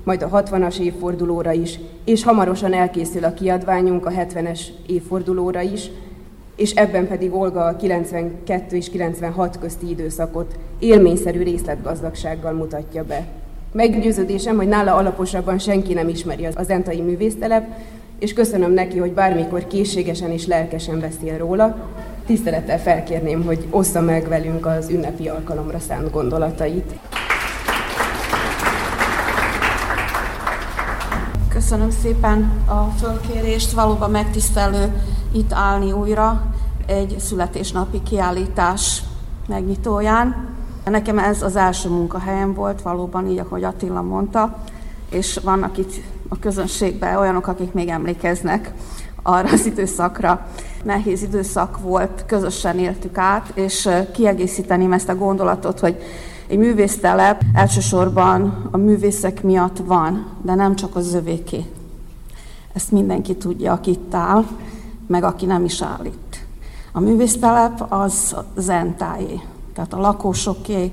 majd a 60-as évfordulóra is, és hamarosan elkészül a kiadványunk a 70-es évfordulóra is, és ebben pedig Olga a 92 és 96 közti időszakot élményszerű részletgazdagsággal mutatja be. Meggyőződésem, hogy nála alaposabban senki nem ismeri az entai művésztelep, és köszönöm neki, hogy bármikor készségesen és lelkesen beszél róla. Tisztelettel felkérném, hogy ossza meg velünk az ünnepi alkalomra szánt gondolatait. Köszönöm szépen a fölkérést, valóban megtisztelő itt állni újra egy születésnapi kiállítás megnyitóján. Nekem ez az első munkahelyem volt, valóban így, ahogy Attila mondta, és vannak itt a közönségben olyanok, akik még emlékeznek arra az időszakra. Nehéz időszak volt, közösen éltük át, és kiegészíteném ezt a gondolatot, hogy egy művésztelep elsősorban a művészek miatt van, de nem csak az övéké. Ezt mindenki tudja, aki itt áll, meg aki nem is áll itt. A művésztelep az zentájé, tehát a lakósoké,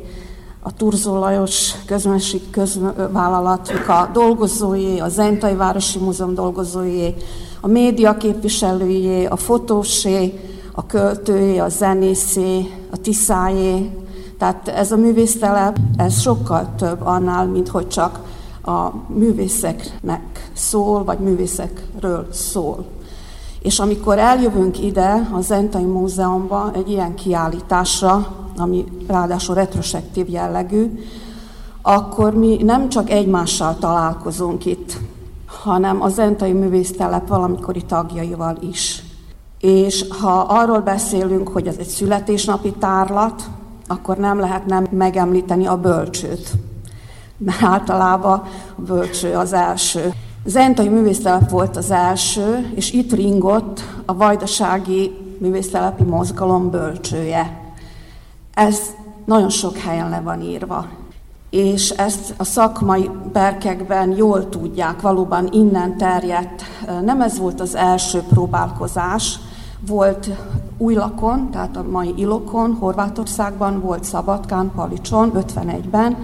a Turzó Lajos közönség közvállalatok, a dolgozói, a Zentai Városi Múzeum dolgozói, a média képviselőjé, a fotósé, a költőjé, a zenészé, a tiszájé, tehát ez a művésztelep, ez sokkal több annál, mint hogy csak a művészeknek szól, vagy művészekről szól. És amikor eljövünk ide, a Zentai Múzeumban egy ilyen kiállításra, ami ráadásul retrospektív jellegű, akkor mi nem csak egymással találkozunk itt, hanem a Zentai Művésztelep valamikori tagjaival is. És ha arról beszélünk, hogy ez egy születésnapi tárlat, akkor nem lehet nem megemlíteni a bölcsőt. Mert általában a bölcső az első. Zentai művésztelep volt az első, és itt ringott a vajdasági művésztelepi mozgalom bölcsője. Ez nagyon sok helyen le van írva. És ezt a szakmai berkekben jól tudják, valóban innen terjedt. Nem ez volt az első próbálkozás, volt Újlakon, tehát a mai Ilokon, Horvátországban, volt Szabadkán, Palicson, 51-ben,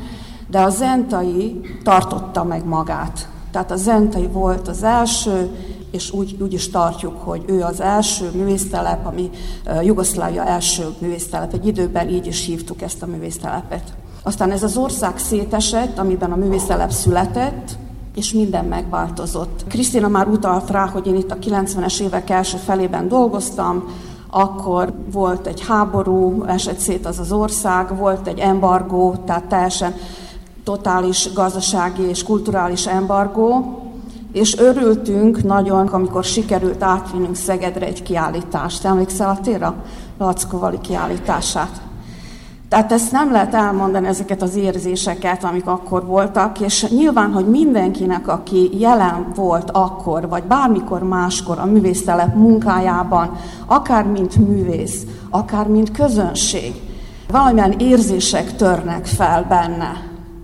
de a Zentai tartotta meg magát. Tehát a Zentai volt az első, és úgy, úgy is tartjuk, hogy ő az első művésztelep, ami Jugoszlávia első művésztelep. Egy időben így is hívtuk ezt a művésztelepet. Aztán ez az ország szétesett, amiben a művésztelep született, és minden megváltozott. Krisztina már utalt rá, hogy én itt a 90-es évek első felében dolgoztam, akkor volt egy háború, esett szét az az ország, volt egy embargó, tehát teljesen totális gazdasági és kulturális embargó, és örültünk nagyon, amikor sikerült átvinnünk Szegedre egy kiállítást. Emlékszel a Téra Lackovali kiállítását? Tehát ezt nem lehet elmondani, ezeket az érzéseket, amik akkor voltak, és nyilván, hogy mindenkinek, aki jelen volt akkor, vagy bármikor máskor a művésztelep munkájában, akár mint művész, akár mint közönség, valamilyen érzések törnek fel benne,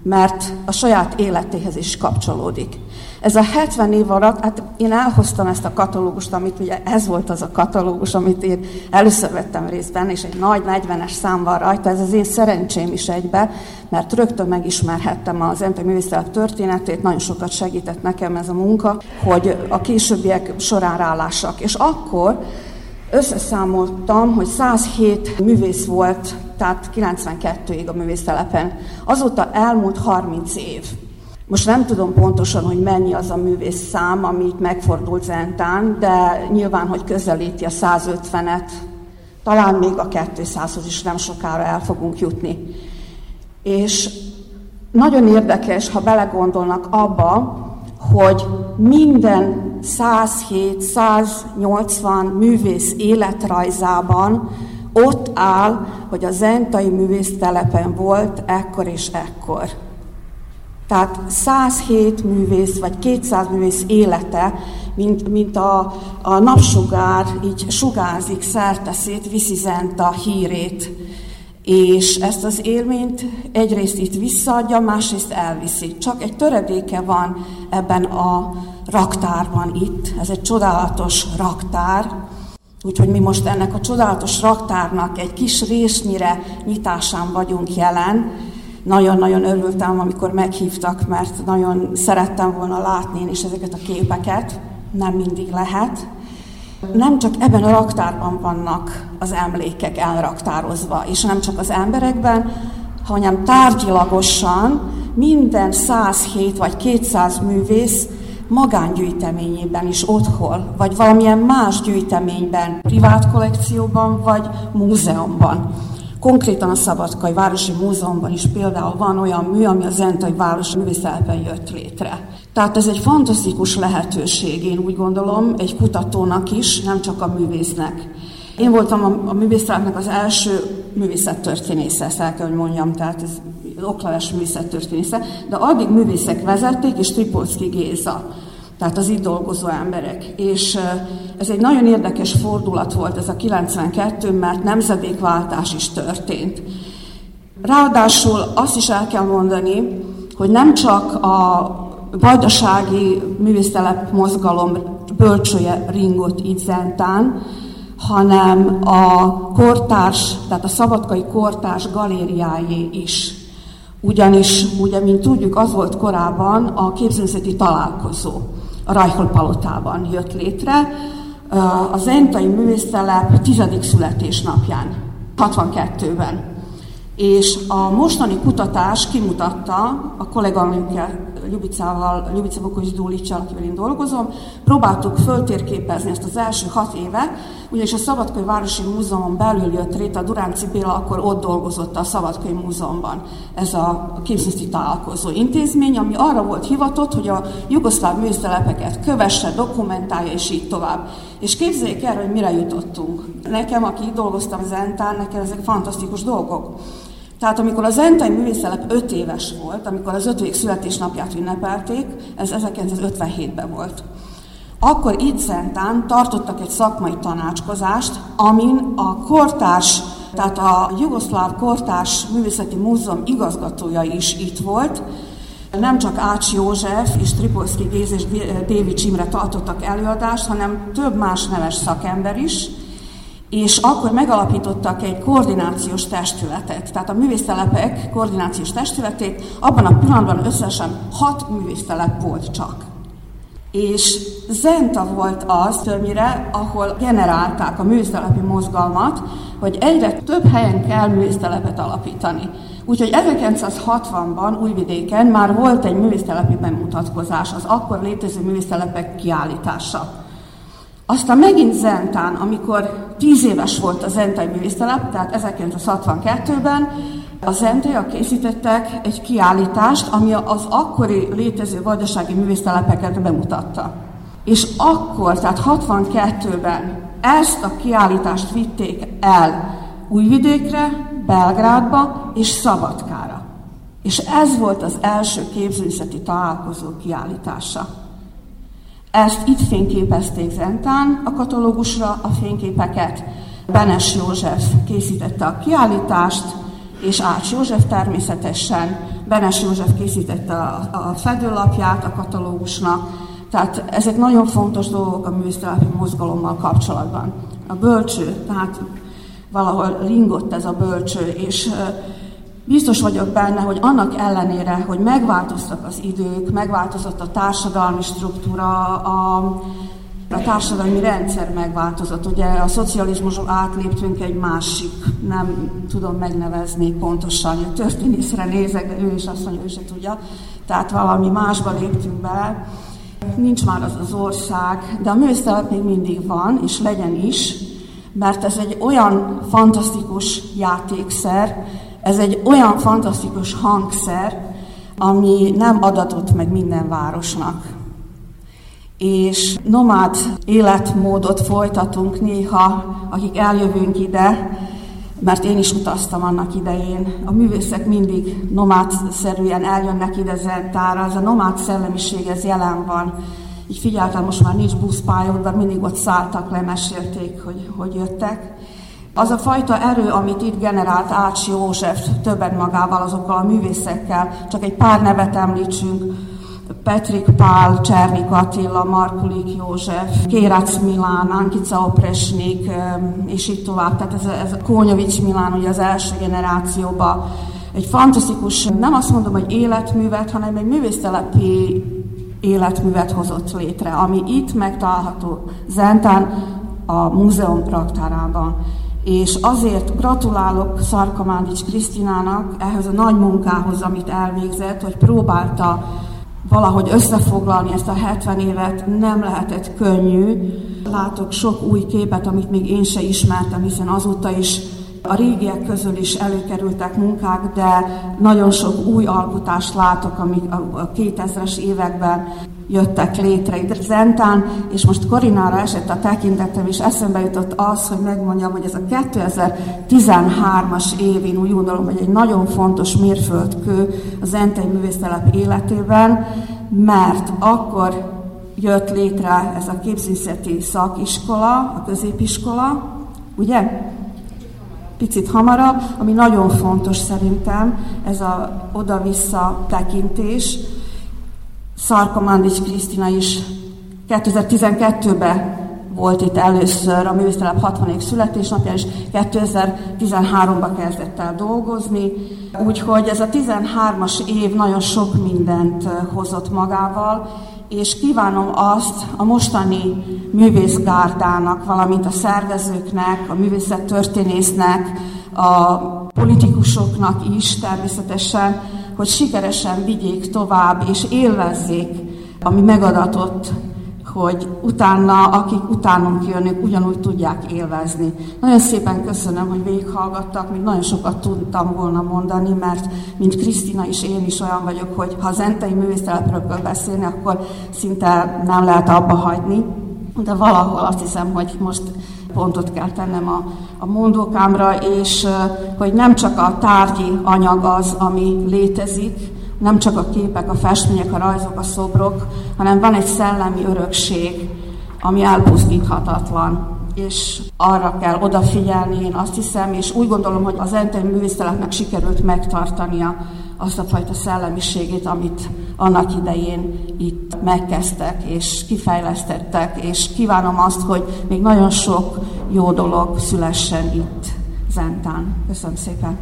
mert a saját életéhez is kapcsolódik. Ez a 70 év alatt, hát én elhoztam ezt a katalógust, amit ugye ez volt az a katalógus, amit én először vettem részt és egy nagy 40-es szám van rajta, ez az én szerencsém is egybe, mert rögtön megismerhettem az MP művészetek történetét, nagyon sokat segített nekem ez a munka, hogy a későbbiek során rálássak. És akkor összeszámoltam, hogy 107 művész volt, tehát 92-ig a művésztelepen. Azóta elmúlt 30 év. Most nem tudom pontosan, hogy mennyi az a művész szám, amit megfordult Zentán, de nyilván, hogy közelíti a 150-et, talán még a 200-hoz is nem sokára el fogunk jutni. És nagyon érdekes, ha belegondolnak abba, hogy minden 107-180 művész életrajzában ott áll, hogy a zentai művésztelepen volt ekkor és ekkor. Tehát 107 művész, vagy 200 művész élete, mint, mint a, a napsugár, így sugázik szét, viszi zent a hírét. És ezt az élményt egyrészt itt visszaadja, másrészt elviszi. Csak egy töredéke van ebben a raktárban itt. Ez egy csodálatos raktár, Úgyhogy mi most ennek a csodálatos raktárnak egy kis résznyire nyitásán vagyunk jelen, nagyon-nagyon örültem, amikor meghívtak, mert nagyon szerettem volna látni én is ezeket a képeket, nem mindig lehet. Nem csak ebben a raktárban vannak az emlékek elraktározva, és nem csak az emberekben, hanem tárgyilagosan minden 107 vagy 200 művész magángyűjteményében is otthon, vagy valamilyen más gyűjteményben, privát kollekcióban, vagy múzeumban. Konkrétan a Szabadkai Városi Múzeumban is például van olyan mű, ami a Zentai Város művészetben jött létre. Tehát ez egy fantasztikus lehetőség, én úgy gondolom, egy kutatónak is, nem csak a művésznek. Én voltam a, a művészetnek az első művészettörténésze, ezt el kell, hogy mondjam, tehát ez okleves művészettörténésze, de addig művészek vezették, és Tripolszki Géza tehát az itt dolgozó emberek. És ez egy nagyon érdekes fordulat volt ez a 92, mert nemzedékváltás is történt. Ráadásul azt is el kell mondani, hogy nem csak a vajdasági művésztelep mozgalom bölcsője ringott itt Zentán, hanem a kortárs, tehát a szabadkai kortárs galériájé is. Ugyanis, ugye, mint tudjuk, az volt korábban a képzőzeti találkozó a Rajhol palotában jött létre, a Zentai Művésztelep tizedik születésnapján, 62-ben. És a mostani kutatás kimutatta, a kolléganőnkkel, Ljubicával, Ljubica Vukovics Dúlicsal, akivel én dolgozom, próbáltuk föltérképezni ezt az első hat évet, ugyanis a Szabadkai Városi Múzeumon belül jött létre, a Duránci Béla akkor ott dolgozott a Szabadkai Múzeumban. Ez a képzőti találkozó intézmény, ami arra volt hivatott, hogy a jugoszláv műztelepeket kövesse, dokumentálja, és így tovább. És képzeljék el, hogy mire jutottunk. Nekem, aki dolgoztam Zentán, nekem ezek fantasztikus dolgok. Tehát amikor az Zentai Művészelep 5 éves volt, amikor az ötödik születésnapját ünnepelték, ez 1957-ben volt, akkor itt Zentán tartottak egy szakmai tanácskozást, amin a kortárs, tehát a Jugoszláv Kortárs Művészeti Múzeum igazgatója is itt volt, nem csak Ács József és Tripolszki Géz és Dévi Csimre tartottak előadást, hanem több más neves szakember is, és akkor megalapítottak egy koordinációs testületet, tehát a művésztelepek koordinációs testületét, abban a pillanatban összesen hat művésztelep volt csak. És Zenta volt az többnyire, ahol generálták a művésztelepi mozgalmat, hogy egyre több helyen kell művésztelepet alapítani. Úgyhogy 1960-ban Újvidéken már volt egy művésztelepi bemutatkozás, az akkor létező művésztelepek kiállítása. Aztán megint Zentán, amikor tíz éves volt a Zentai művésztelep, tehát 1962-ben, a Zentaiak készítettek egy kiállítást, ami az akkori létező vajdasági művésztelepeket bemutatta. És akkor, tehát 62-ben ezt a kiállítást vitték el Újvidékre, Belgrádba és Szabadkára. És ez volt az első képzőszeti találkozó kiállítása. Ezt itt fényképezték Zentán a katalógusra a fényképeket. Benes József készítette a kiállítást, és Ács József természetesen. Benes József készítette a, a fedőlapját a katalógusnak. Tehát ezek nagyon fontos dolgok a művésztelepi mozgalommal kapcsolatban. A bölcső, tehát valahol ringott ez a bölcső, és biztos vagyok benne, hogy annak ellenére, hogy megváltoztak az idők, megváltozott a társadalmi struktúra, a, a társadalmi rendszer megváltozott. Ugye a szocializmusról átléptünk egy másik, nem tudom megnevezni pontosan, a történészre nézek, de ő is azt mondja, ő se tudja. Tehát valami másba léptünk be. Nincs már az az ország, de a művésztelep még mindig van, és legyen is, mert ez egy olyan fantasztikus játékszer, ez egy olyan fantasztikus hangszer, ami nem adatott meg minden városnak. És nomád életmódot folytatunk néha, akik eljövünk ide, mert én is utaztam annak idején. A művészek mindig nomádszerűen eljönnek ide Zentára, ez a nomád szellemiség, ez jelen van így figyeltem, most már nincs buszpályod, mindig ott szálltak le, mesélték, hogy, hogy jöttek. Az a fajta erő, amit itt generált Ács József többet magával, azokkal a művészekkel, csak egy pár nevet említsünk, Petrik Pál, Csernik Attila, Markulik József, Kérac Milán, Ankica Opresnik, és így tovább. Tehát ez, ez Kónyovics Milán, ugye az első generációban egy fantasztikus, nem azt mondom, hogy életművet, hanem egy művésztelepi életművet hozott létre, ami itt megtalálható Zentán a múzeum raktárában. És azért gratulálok Szarkamándics Krisztinának ehhez a nagy munkához, amit elvégzett, hogy próbálta valahogy összefoglalni ezt a 70 évet, nem lehetett könnyű. Látok sok új képet, amit még én se ismertem, hiszen azóta is a régiek közül is előkerültek munkák, de nagyon sok új alkotást látok, amik a 2000-es években jöttek létre itt Zentán, és most Korinára esett a tekintetem, és eszembe jutott az, hogy megmondjam, hogy ez a 2013-as év, én úgy gondolom, hogy egy nagyon fontos mérföldkő a Zentei Művésztelep életében, mert akkor jött létre ez a képzőszeti szakiskola, a középiskola, ugye? Picit hamarabb, ami nagyon fontos szerintem, ez a oda-vissza tekintés. Szarkomándics Krisztina is 2012-ben volt itt először a művésztelep 60. születésnapja, és 2013-ban kezdett el dolgozni. Úgyhogy ez a 13-as év nagyon sok mindent hozott magával, és kívánom azt a mostani művészgárdának, valamint a szervezőknek, a művészettörténésznek, a politikusoknak is természetesen, hogy sikeresen vigyék tovább és élvezzék, ami megadatott hogy utána, akik utánunk jönnek, ugyanúgy tudják élvezni. Nagyon szépen köszönöm, hogy végighallgattak, még nagyon sokat tudtam volna mondani, mert mint Krisztina is én is olyan vagyok, hogy ha az entei művészetelepről beszélni, akkor szinte nem lehet abba hagyni. De valahol azt hiszem, hogy most pontot kell tennem a, a mondókámra, és hogy nem csak a tárgyi anyag az, ami létezik, nem csak a képek, a festmények, a rajzok, a szobrok, hanem van egy szellemi örökség, ami elpusztíthatatlan és arra kell odafigyelni, én azt hiszem, és úgy gondolom, hogy az entei művészeteknek sikerült megtartania azt a fajta szellemiségét, amit annak idején itt megkezdtek és kifejlesztettek, és kívánom azt, hogy még nagyon sok jó dolog szülessen itt Zentán. Köszönöm szépen!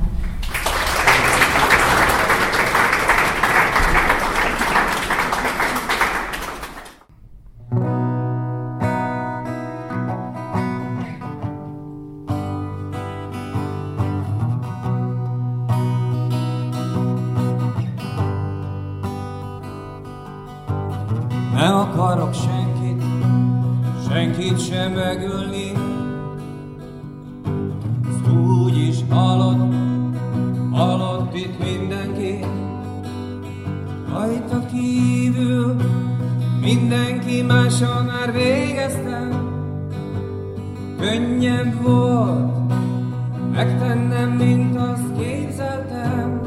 kap itt mindenki, rajta kívül mindenki mással már végeztem. Könnyebb volt megtennem, mint azt képzeltem.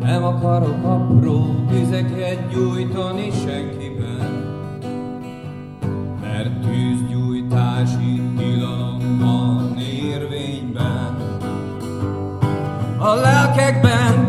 Nem akarok apró tüzeket gyújtani senki, lakekben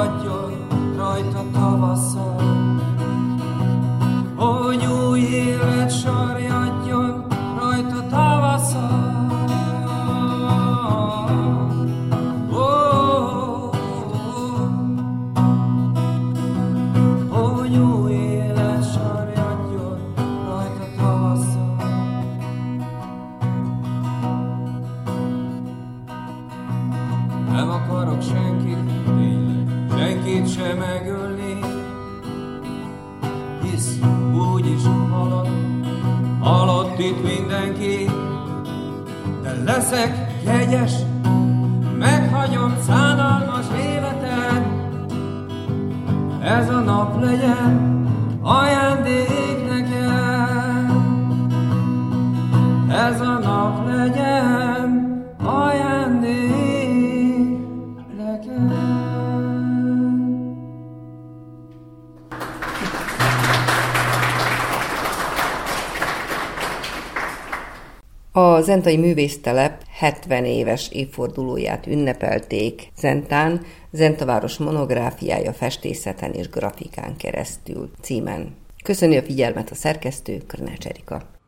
A Zentai Művésztelep 70 éves évfordulóját ünnepelték Zentán, Zentaváros monográfiája festészeten és grafikán keresztül címen. Köszönjük a figyelmet a szerkesztő, Körnács Erika.